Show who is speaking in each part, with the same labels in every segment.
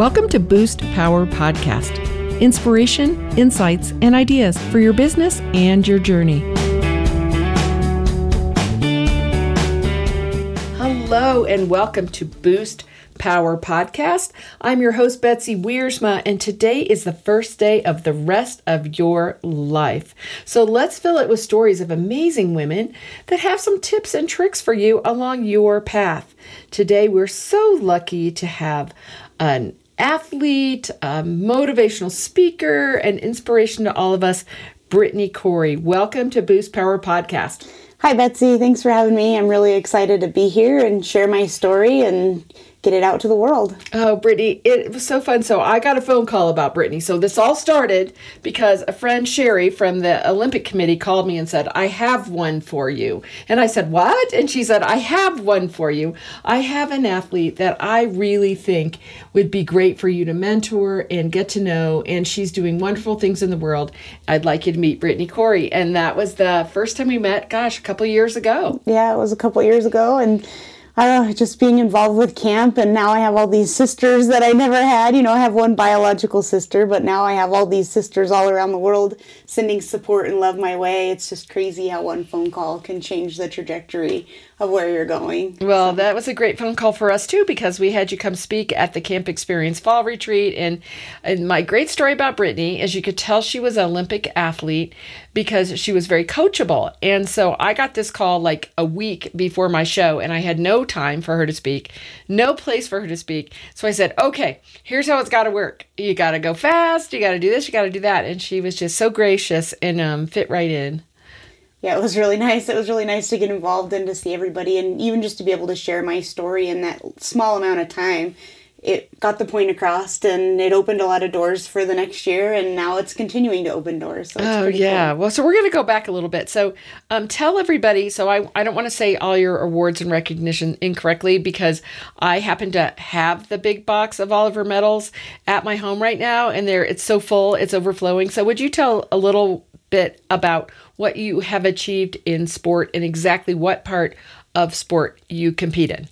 Speaker 1: Welcome to Boost Power Podcast inspiration, insights, and ideas for your business and your journey. Hello, and welcome to Boost Power Podcast. I'm your host, Betsy Wiersma, and today is the first day of the rest of your life. So let's fill it with stories of amazing women that have some tips and tricks for you along your path. Today, we're so lucky to have an athlete, a motivational speaker, and inspiration to all of us, Brittani Coury. Welcome to Boost Power Podcast.
Speaker 2: Hi, Betsy. Thanks for having me. I'm really excited to be here and share my story and get it out to the world.
Speaker 1: Oh, Brittani, it was so fun. So I got a phone call about Brittani. So this all started because a friend, Sherry, from the Olympic Committee called me and said, I have one for you. And I said, What? And she said, I have one for you. I have an athlete that I really think would be great for you to mentor and get to know. And she's doing wonderful things in the world. I'd like you to meet Brittani Coury. And that was the first time we met, gosh, a couple years ago.
Speaker 2: Yeah, it was a couple years ago. And I don't know, just being involved with camp, and now I have all these sisters that I never had. You know, I have one biological sister, but now I have all these sisters all around the world sending support and love my way. It's just crazy how one phone call can change the trajectory of where you're going.
Speaker 1: Well, so. that was a great phone call for us too because we had you come speak at the Camp Experience Fall Retreat. And, and my great story about Brittani is you could tell she was an Olympic athlete because she was very coachable. And so I got this call like a week before my show, and I had no time for her to speak, no place for her to speak. So I said, okay, here's how it's got to work. You got to go fast, you got to do this, you got to do that. And she was just so gracious and um, fit right in
Speaker 2: yeah, it was really nice. It was really nice to get involved and to see everybody, and even just to be able to share my story in that small amount of time. It got the point across, and it opened a lot of doors for the next year, and now it's continuing to open doors.
Speaker 1: So oh yeah, cool. well, so we're going to go back a little bit. So, um, tell everybody. So I I don't want to say all your awards and recognition incorrectly because I happen to have the big box of oliver medals at my home right now, and there it's so full, it's overflowing. So would you tell a little bit about what you have achieved in sport and exactly what part of sport you compete in.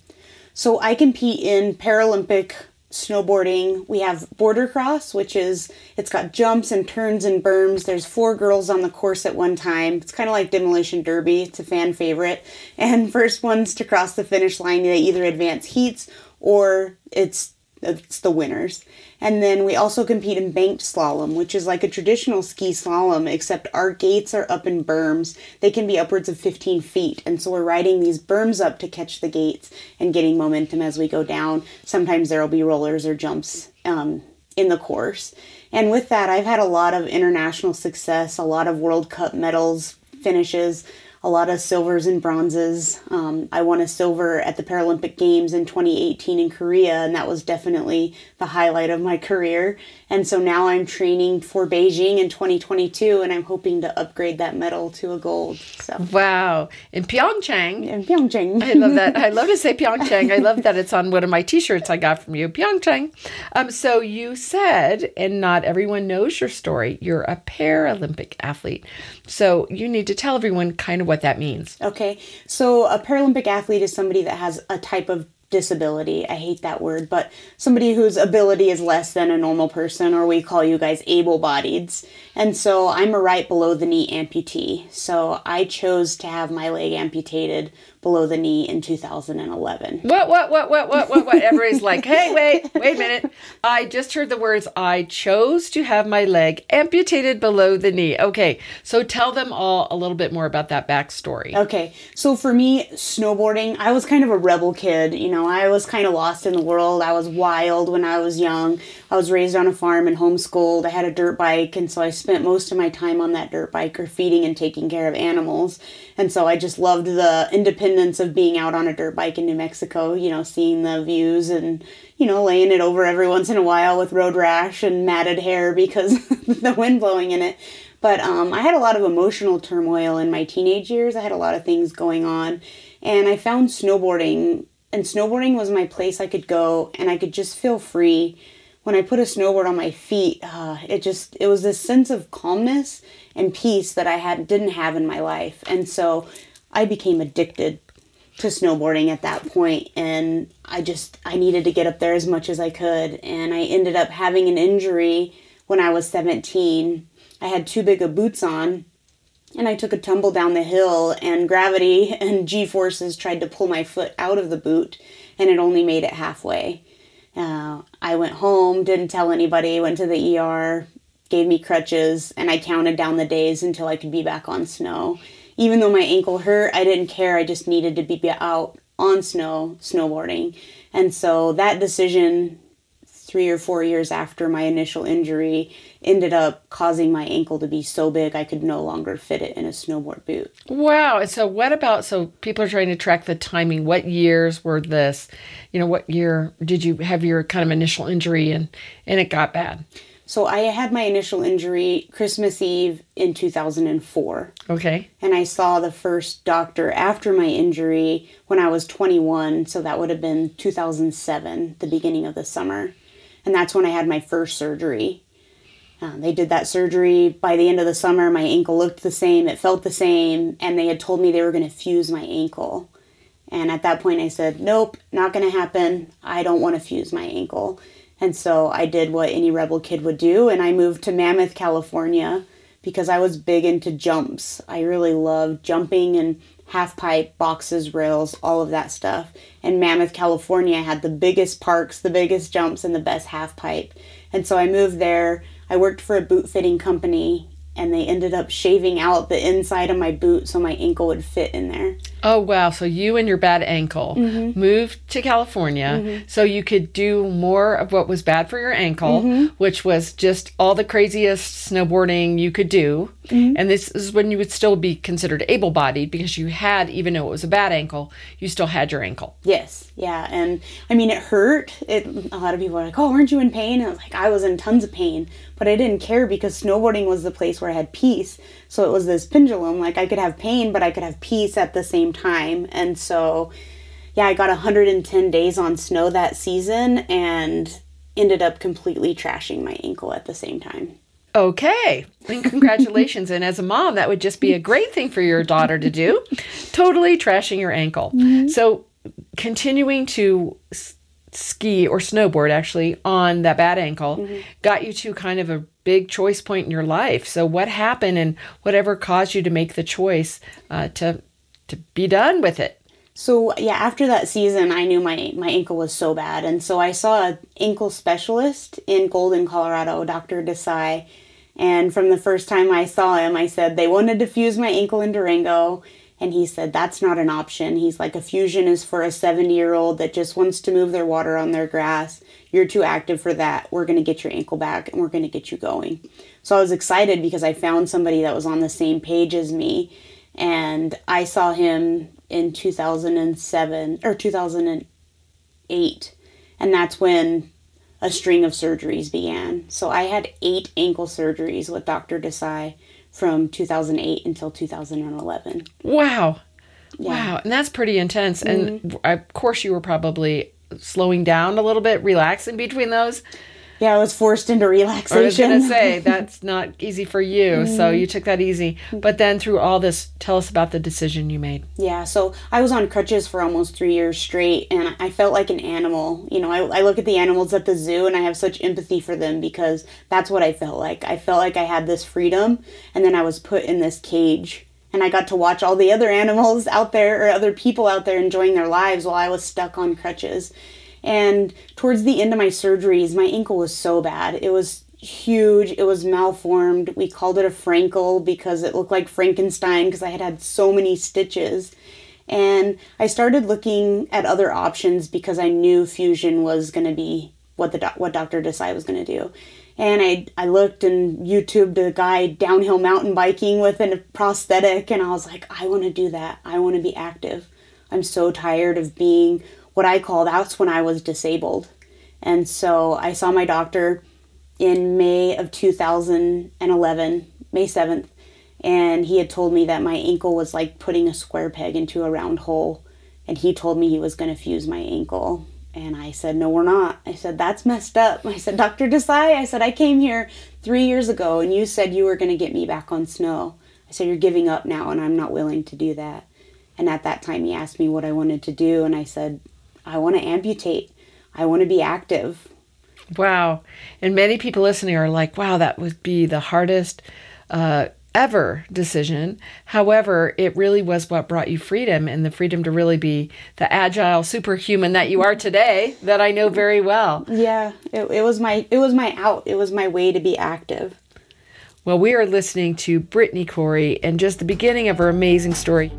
Speaker 2: So I compete in Paralympic snowboarding. We have border cross, which is it's got jumps and turns and berms. There's four girls on the course at one time. It's kind of like demolition derby. It's a fan favorite. And first ones to cross the finish line, they either advance heats or it's it's the winners. And then we also compete in banked slalom, which is like a traditional ski slalom, except our gates are up in berms. They can be upwards of 15 feet. And so we're riding these berms up to catch the gates and getting momentum as we go down. Sometimes there will be rollers or jumps um, in the course. And with that, I've had a lot of international success, a lot of World Cup medals, finishes a lot of silvers and bronzes. Um, I won a silver at the Paralympic Games in 2018 in Korea, and that was definitely the highlight of my career. And so now I'm training for Beijing in 2022, and I'm hoping to upgrade that medal to a gold. So
Speaker 1: wow, in Pyeongchang.
Speaker 2: In Pyeongchang.
Speaker 1: I love that. I love to say Pyeongchang. I love that it's on one of my T-shirts I got from you, Pyeongchang. Um, so you said, and not everyone knows your story. You're a Paralympic athlete, so you need to tell everyone kind of what that means.
Speaker 2: Okay. So a Paralympic athlete is somebody that has a type of disability. I hate that word, but somebody whose ability is less than a normal person, or we call you guys able bodied. And so I'm a right below the knee amputee. So I chose to have my leg amputated below the knee in 2011.
Speaker 1: What, what, what, what, what, what, what? Everybody's like, hey, wait, wait a minute. I just heard the words, I chose to have my leg amputated below the knee. Okay, so tell them all a little bit more about that backstory.
Speaker 2: Okay, so for me, snowboarding, I was kind of a rebel kid. You know, I was kind of lost in the world. I was wild when I was young. I was raised on a farm and homeschooled. I had a dirt bike, and so I spent most of my time on that dirt bike or feeding and taking care of animals. And so I just loved the independence of being out on a dirt bike in New Mexico, you know, seeing the views and, you know, laying it over every once in a while with road rash and matted hair because the wind blowing in it. But um, I had a lot of emotional turmoil in my teenage years. I had a lot of things going on. And I found snowboarding, and snowboarding was my place I could go and I could just feel free when I put a snowboard on my feet, uh, it just it was this sense of calmness and peace that I had didn't have in my life, and so I became addicted to snowboarding at that point and I just I needed to get up there as much as I could and I ended up having an injury when I was 17. I had too big of boots on and I took a tumble down the hill and gravity and G forces tried to pull my foot out of the boot and it only made it halfway. Uh, I went home, didn't tell anybody, went to the ER, gave me crutches, and I counted down the days until I could be back on snow. Even though my ankle hurt, I didn't care. I just needed to be out on snow, snowboarding. And so that decision, three or four years after my initial injury, ended up causing my ankle to be so big I could no longer fit it in a snowboard boot.
Speaker 1: Wow. And so, what about so people are trying to track the timing? What years were this? You know, what year did you have your kind of initial injury and and it got bad?
Speaker 2: So I had my initial injury Christmas Eve in 2004.
Speaker 1: Okay.
Speaker 2: And I saw the first doctor after my injury when I was 21, so that would have been 2007, the beginning of the summer. And that's when I had my first surgery. Um, they did that surgery by the end of the summer. My ankle looked the same, it felt the same, and they had told me they were going to fuse my ankle. And at that point, I said, Nope, not going to happen. I don't want to fuse my ankle. And so I did what any rebel kid would do, and I moved to Mammoth, California, because I was big into jumps. I really loved jumping and half pipe, boxes, rails, all of that stuff. And Mammoth, California had the biggest parks, the biggest jumps, and the best half pipe. And so I moved there. I worked for a boot fitting company and they ended up shaving out the inside of my boot so my ankle would fit in there.
Speaker 1: Oh wow! So you and your bad ankle mm-hmm. moved to California mm-hmm. so you could do more of what was bad for your ankle, mm-hmm. which was just all the craziest snowboarding you could do. Mm-hmm. And this is when you would still be considered able-bodied because you had, even though it was a bad ankle, you still had your ankle.
Speaker 2: Yes, yeah, and I mean it hurt. It a lot of people are like, "Oh, weren't you in pain?" And I was like, "I was in tons of pain." but I didn't care because snowboarding was the place where I had peace. So it was this pendulum. Like I could have pain, but I could have peace at the same time. And so, yeah, I got 110 days on snow that season and ended up completely trashing my ankle at the same time.
Speaker 1: Okay. And congratulations. and as a mom, that would just be a great thing for your daughter to do. Totally trashing your ankle. Mm-hmm. So, continuing to ski or snowboard actually on that bad ankle mm-hmm. got you to kind of a big choice point in your life. So what happened and whatever caused you to make the choice uh, to to be done with it?
Speaker 2: So yeah, after that season, I knew my my ankle was so bad, and so I saw an ankle specialist in Golden, Colorado, Dr. Desai. And from the first time I saw him, I said they want to fuse my ankle in Durango and he said, That's not an option. He's like, A fusion is for a 70 year old that just wants to move their water on their grass. You're too active for that. We're to get your ankle back and we're to get you going. So I was excited because I found somebody that was on the same page as me. And I saw him in 2007 or 2008. And that's when a string of surgeries began. So I had eight ankle surgeries with Dr. Desai from 2008 until 2011.
Speaker 1: Wow. Yeah. Wow. And that's pretty intense. Mm-hmm. And of course, you were probably slowing down a little bit, relaxing between those.
Speaker 2: Yeah, I was forced into relaxation. I
Speaker 1: was going to say, that's not easy for you. Mm-hmm. So you took that easy. But then through all this, tell us about the decision you made.
Speaker 2: Yeah, so I was on crutches for almost three years straight, and I felt like an animal. You know, I, I look at the animals at the zoo, and I have such empathy for them because that's what I felt like. I felt like I had this freedom, and then I was put in this cage. And I got to watch all the other animals out there or other people out there enjoying their lives while I was stuck on crutches and towards the end of my surgeries, my ankle was so bad. It was huge. It was malformed. We called it a Frankel because it looked like Frankenstein because I had had so many stitches. And I started looking at other options because I knew fusion was going to be what the what Dr. Desai was going to do. And I I looked and YouTubed a guy downhill mountain biking with a prosthetic and I was like, I want to do that. I want to be active. I'm so tired of being what I call that's when I was disabled. And so I saw my doctor in May of 2011, May 7th, and he had told me that my ankle was like putting a square peg into a round hole. And he told me he was going to fuse my ankle. And I said, No, we're not. I said, That's messed up. I said, Dr. Desai, I said, I came here three years ago and you said you were going to get me back on snow. I said, You're giving up now, and I'm not willing to do that. And at that time, he asked me what I wanted to do. And I said, I want to amputate. I want to be active.
Speaker 1: Wow. And many people listening are like, wow, that would be the hardest uh, ever decision. However, it really was what brought you freedom and the freedom to really be the agile superhuman that you are today that I know very well.
Speaker 2: Yeah, it, it was my it was my out. It was my way to be active.
Speaker 1: Well, we are listening to Brittani Coury and just the beginning of her amazing story.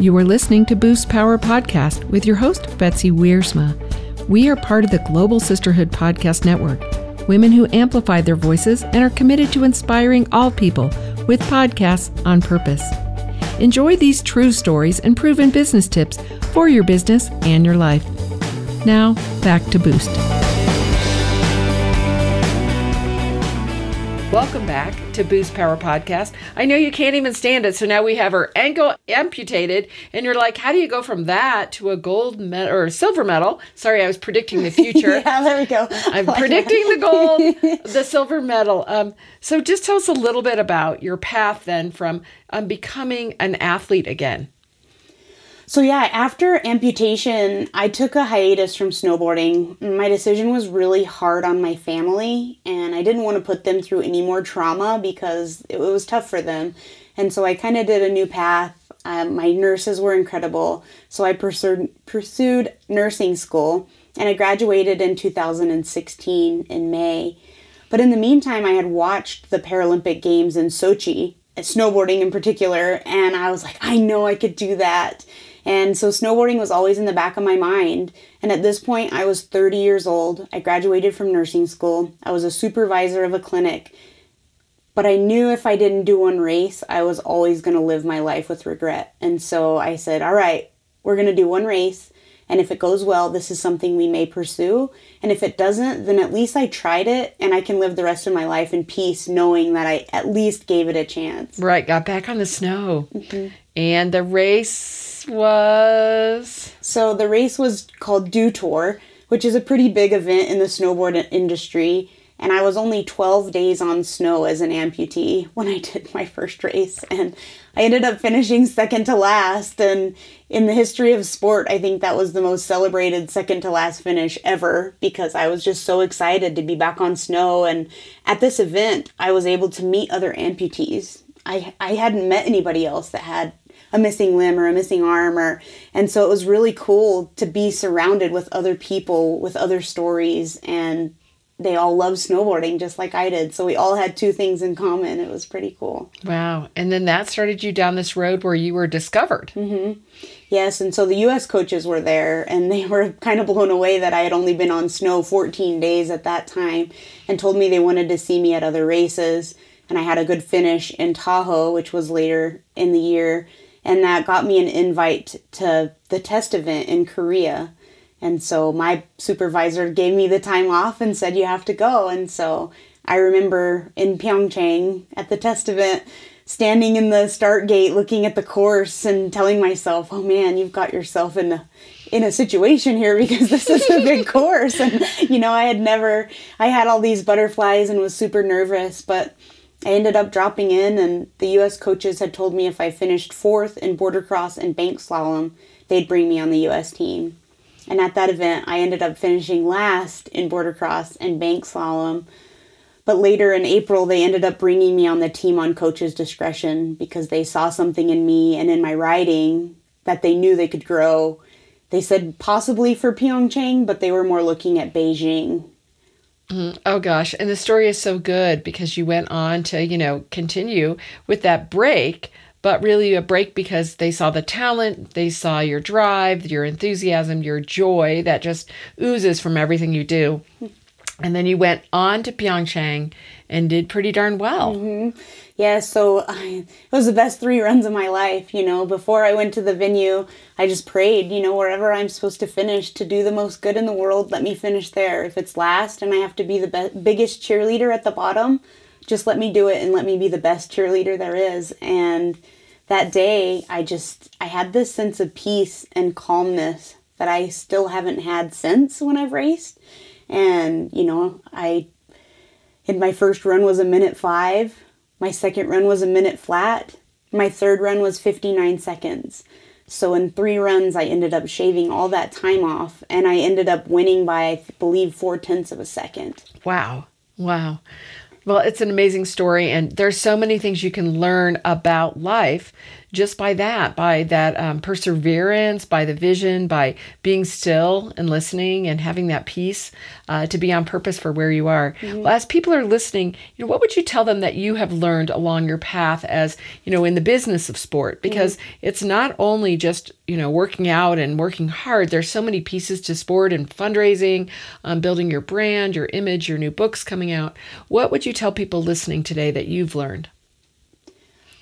Speaker 1: You are listening to Boost Power Podcast with your host, Betsy Wiersma. We are part of the Global Sisterhood Podcast Network, women who amplify their voices and are committed to inspiring all people with podcasts on purpose. Enjoy these true stories and proven business tips for your business and your life. Now, back to Boost. Welcome back to Boost Power Podcast. I know you can't even stand it, so now we have her ankle amputated, and you're like, how do you go from that to a gold medal or silver medal? Sorry, I was predicting the future.
Speaker 2: yeah, there we go.
Speaker 1: I'm predicting the gold, the silver medal. Um, so just tell us a little bit about your path then from um, becoming an athlete again.
Speaker 2: So, yeah, after amputation, I took a hiatus from snowboarding. My decision was really hard on my family, and I didn't want to put them through any more trauma because it was tough for them. And so I kind of did a new path. Um, my nurses were incredible. So I pursued, pursued nursing school, and I graduated in 2016 in May. But in the meantime, I had watched the Paralympic Games in Sochi, snowboarding in particular, and I was like, I know I could do that. And so snowboarding was always in the back of my mind. And at this point, I was 30 years old. I graduated from nursing school. I was a supervisor of a clinic. But I knew if I didn't do one race, I was always going to live my life with regret. And so I said, all right, we're going to do one race. And if it goes well, this is something we may pursue. And if it doesn't, then at least I tried it and I can live the rest of my life in peace knowing that I at least gave it a chance.
Speaker 1: Right, got back on the snow. Mm-hmm. And the race was?
Speaker 2: So the race was called Dew Tour, which is a pretty big event in the snowboard industry. And I was only 12 days on snow as an amputee when I did my first race. And I ended up finishing second to last. And in the history of sport, I think that was the most celebrated second to last finish ever because I was just so excited to be back on snow. And at this event, I was able to meet other amputees. I, I hadn't met anybody else that had a missing limb or a missing arm or and so it was really cool to be surrounded with other people with other stories and they all love snowboarding just like I did. So we all had two things in common. It was pretty cool.
Speaker 1: Wow. And then that started you down this road where you were discovered.
Speaker 2: Mm-hmm. Yes. And so the U.S. coaches were there and they were kind of blown away that I had only been on snow 14 days at that time and told me they wanted to see me at other races. And I had a good finish in Tahoe, which was later in the year and that got me an invite to the test event in Korea. And so my supervisor gave me the time off and said, You have to go. And so I remember in Pyeongchang at the test event, standing in the start gate looking at the course and telling myself, Oh man, you've got yourself in a in a situation here because this is a big course and you know i had never i had all these butterflies and was super nervous but I ended up dropping in, and the U.S. coaches had told me if I finished fourth in border cross and bank slalom, they'd bring me on the U.S. team. And at that event, I ended up finishing last in border cross and bank slalom. But later in April, they ended up bringing me on the team on coach's discretion because they saw something in me and in my riding that they knew they could grow. They said possibly for Pyeongchang, but they were more looking at Beijing
Speaker 1: Oh gosh, and the story is so good because you went on to, you know, continue with that break, but really a break because they saw the talent, they saw your drive, your enthusiasm, your joy that just oozes from everything you do. And then you went on to Pyeongchang and did pretty darn well.
Speaker 2: Mm-hmm. Yeah, so I, it was the best three runs of my life. You know, before I went to the venue, I just prayed, you know, wherever I'm supposed to finish to do the most good in the world, let me finish there. If it's last and I have to be the be- biggest cheerleader at the bottom, just let me do it and let me be the best cheerleader there is. And that day, I just, I had this sense of peace and calmness that I still haven't had since when I've raced. And, you know, I, in my first run was a minute five my second run was a minute flat. my third run was 59 seconds. So in three runs, I ended up shaving all that time off, and I ended up winning by, I believe, four tenths of a second.
Speaker 1: Wow. Wow. Well, it's an amazing story, and there's so many things you can learn about life just by that, by that um, perseverance, by the vision, by being still and listening and having that peace uh, to be on purpose for where you are. Mm-hmm. Well, as people are listening, you know, what would you tell them that you have learned along your path as you know in the business of sport? Because mm-hmm. it's not only just you know working out and working hard. There's so many pieces to sport and fundraising, um, building your brand, your image, your new books coming out. What would you tell people listening today that you've learned?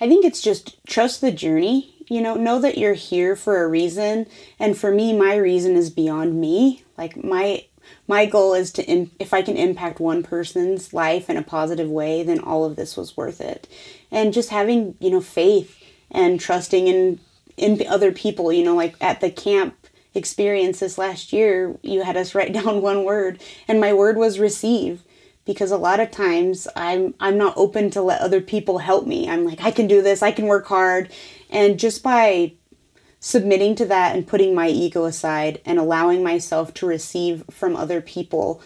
Speaker 2: I think it's just trust the journey. You know, know that you're here for a reason. And for me, my reason is beyond me. Like my my goal is to Im- if I can impact one person's life in a positive way, then all of this was worth it. And just having, you know, faith and trusting in in other people, you know, like at the camp experience this last year, you had us write down one word and my word was receive because a lot of times I'm I'm not open to let other people help me. I'm like I can do this, I can work hard, and just by submitting to that and putting my ego aside and allowing myself to receive from other people,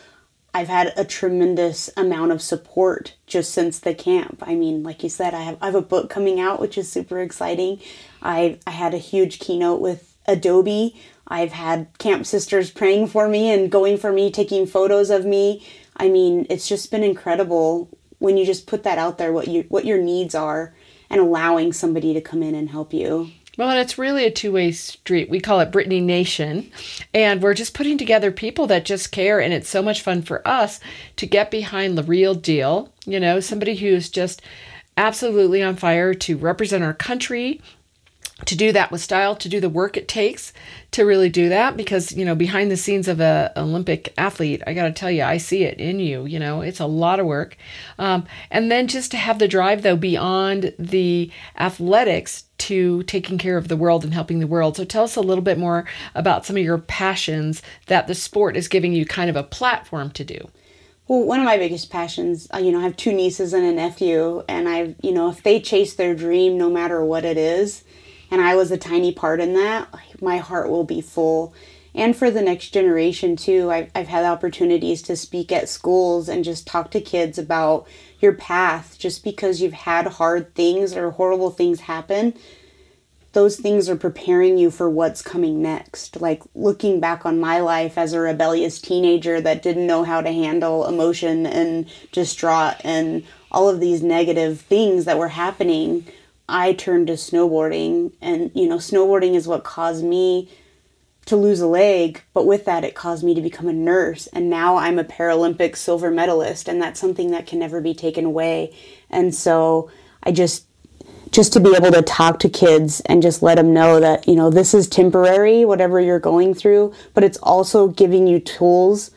Speaker 2: I've had a tremendous amount of support just since the camp. I mean, like you said, I have I have a book coming out which is super exciting. I I had a huge keynote with Adobe. I've had camp sisters praying for me and going for me, taking photos of me I mean, it's just been incredible when you just put that out there what you what your needs are and allowing somebody to come in and help you.
Speaker 1: Well, and it's really a two way street. We call it Brittani Nation. And we're just putting together people that just care. And it's so much fun for us to get behind the real deal. You know, somebody who's just absolutely on fire to represent our country to do that with style, to do the work it takes to really do that because, you know, behind the scenes of a Olympic athlete, I got to tell you, I see it in you, you know, it's a lot of work. Um, and then just to have the drive though beyond the athletics to taking care of the world and helping the world. So tell us a little bit more about some of your passions that the sport is giving you kind of a platform to do.
Speaker 2: Well, one of my biggest passions, uh, you know, I have two nieces and a nephew, and I've, you know, if they chase their dream, no matter what it is, and I was a tiny part in that, my heart will be full. And for the next generation, too, I've, I've had opportunities to speak at schools and just talk to kids about your path. Just because you've had hard things or horrible things happen, those things are preparing you for what's coming next. Like looking back on my life as a rebellious teenager that didn't know how to handle emotion and distraught and all of these negative things that were happening I turned to snowboarding, and you know, snowboarding is what caused me to lose a leg, but with that, it caused me to become a nurse. And now I'm a Paralympic silver medalist, and that's something that can never be taken away. And so I just, just to be able to talk to kids and just let them know that, you know, this is temporary, whatever you're going through, but it's also giving you tools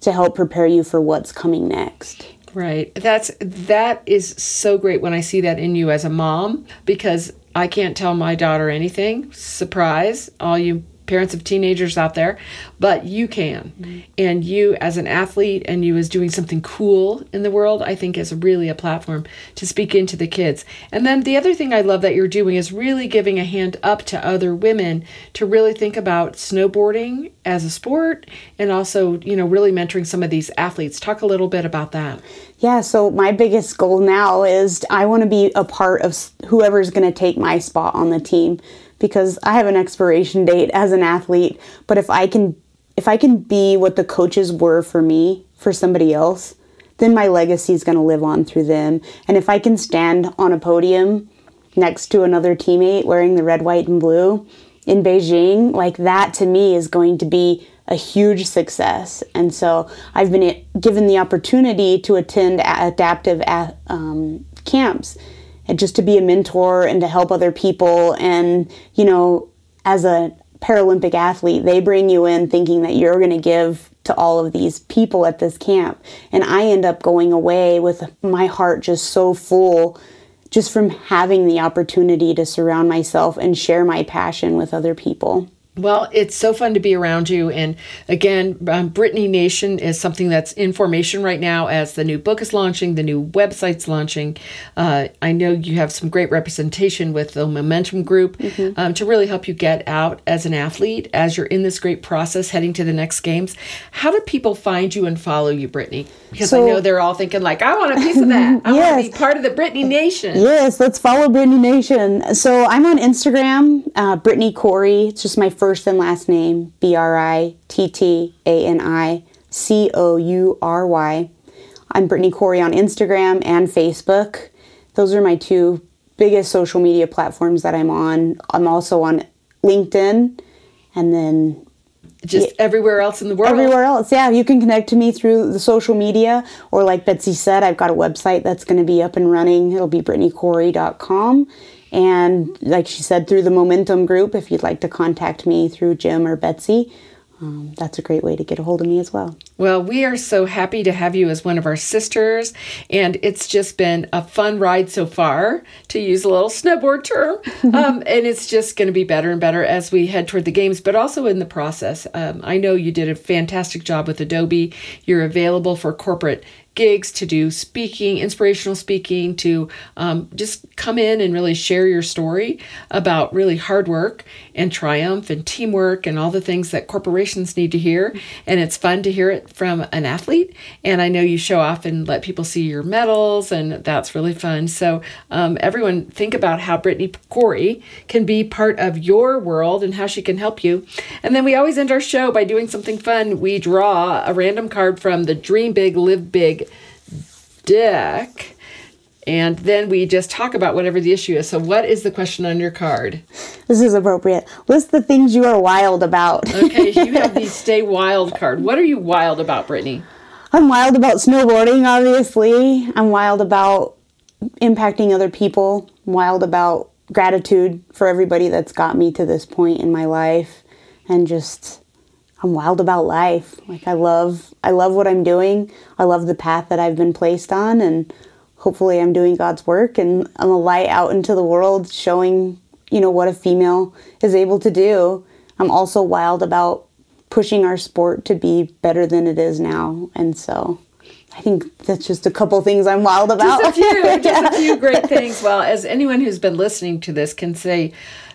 Speaker 2: to help prepare you for what's coming next.
Speaker 1: Right. That's that is so great when I see that in you as a mom because I can't tell my daughter anything. Surprise, all you parents of teenagers out there, but you can. Mm-hmm. And you, as an athlete, and you as doing something cool in the world, I think is really a platform to speak into the kids. And then the other thing I love that you're doing is really giving a hand up to other women to really think about snowboarding as a sport and also, you know, really mentoring some of these athletes. Talk a little bit about that.
Speaker 2: Yeah, so my biggest goal now is I want to be a part of whoever's going to take my spot on the team because I have an expiration date as an athlete, but if I can if I can be what the coaches were for me for somebody else, then my legacy is going to live on through them. And if I can stand on a podium next to another teammate wearing the red, white and blue in Beijing, like that to me is going to be a huge success. And so I've been given the opportunity to attend adaptive um, camps and just to be a mentor and to help other people. And, you know, as a Paralympic athlete, they bring you in thinking that you're going to give to all of these people at this camp. And I end up going away with my heart just so full just from having the opportunity to surround myself and share my passion with other people.
Speaker 1: Well, it's so fun to be around you. And again, um, Brittani Nation is something that's in formation right now as the new book is launching, the new website's launching. Uh, I know you have some great representation with the Momentum Group mm-hmm. um, to really help you get out as an athlete as you're in this great process heading to the next games. How do people find you and follow you, Brittani? Because so, I know they're all thinking, like, I want a piece of that. I yes. want to be part of the Brittani Nation.
Speaker 2: Yes, let's follow Brittani Nation. So I'm on Instagram, uh, Brittani Coury. It's just my first and last name, B R I T T A N I C O U R Y. I'm Brittani Coury on Instagram and Facebook. Those are my two biggest social media platforms that I'm on. I'm also on LinkedIn and then
Speaker 1: just yeah, everywhere else in the world.
Speaker 2: Everywhere else, yeah. You can connect to me through the social media, or like Betsy said, I've got a website that's going to be up and running. It'll be brittanicoury.com. And like she said, through the Momentum group, if you'd like to contact me through Jim or Betsy, um, that's a great way to get a hold of me as well.
Speaker 1: Well, we are so happy to have you as one of our sisters, and it's just been a fun ride so far, to use a little snowboard term. um, and it's just going to be better and better as we head toward the games, but also in the process. Um, I know you did a fantastic job with Adobe. You're available for corporate gigs to do speaking, inspirational speaking, to um, just come in and really share your story about really hard work and triumph and teamwork and all the things that corporations need to hear. And it's fun to hear it from an athlete. And I know you show off and let people see your medals, and that's really fun. So, um, everyone, think about how Brittani Coury can be part of your world and how she can help you. And then we always end our show by doing something fun. We draw a random card from the Dream Big, Live Big deck. And then we just talk about whatever the issue is. So, what is the question on your card?
Speaker 2: This is appropriate. List the things you are wild about.
Speaker 1: okay, you have the Stay Wild card. What are you wild about, Brittani?
Speaker 2: I'm wild about snowboarding, obviously. I'm wild about impacting other people. I'm wild about gratitude for everybody that's got me to this point in my life. And just I'm wild about life. Like I love I love what I'm doing. I love the path that I've been placed on and hopefully I'm doing God's work and I'm a light out into the world showing, you know, what a female is able to do. I'm also wild about pushing our sport to be better than it is now. And so I think that's just a couple things I'm wild about.
Speaker 1: Just a few, just a few great things. Well, as anyone who's been listening to this can say,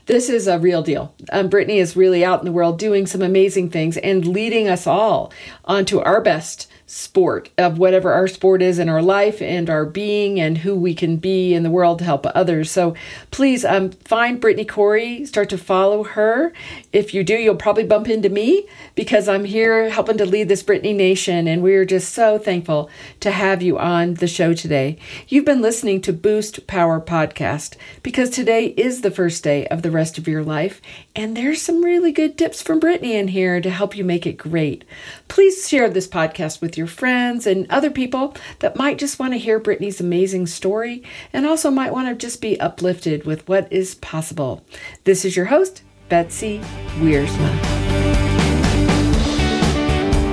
Speaker 1: this is a real deal. Um, Brittani is really out in the world doing some amazing things and leading us all onto our best sport of whatever our sport is in our life and our being and who we can be in the world to help others. So please um, find Brittani Coury, start to follow her. If you do, you'll probably bump into me because I'm here helping to lead this Brittani Nation, and we're just so thankful to have you on the show today. You've been listening to Boost Power Podcast because today is the first day of the rest of your life, and there's some really good tips from Brittani in here to help you make it great. Please share this podcast your friends and other people that might just want to hear Brittani's amazing story and also might want to just be uplifted with what is possible. This is your host, Betsy Wiersma.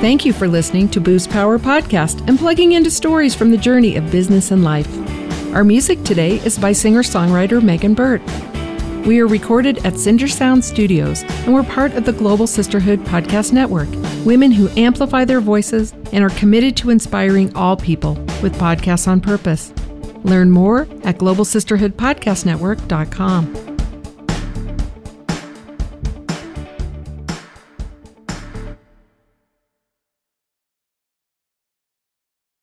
Speaker 1: Thank you for listening to Boost Power Podcast and plugging into stories from the journey of business and life. Our music today is by singer songwriter Megan Burtt. We are recorded at Cinder Sound Studios, and we're part of the Global Sisterhood Podcast Network, women who amplify their voices and are committed to inspiring all people with podcasts on purpose. Learn more at globalsisterhoodpodcastnetwork.com.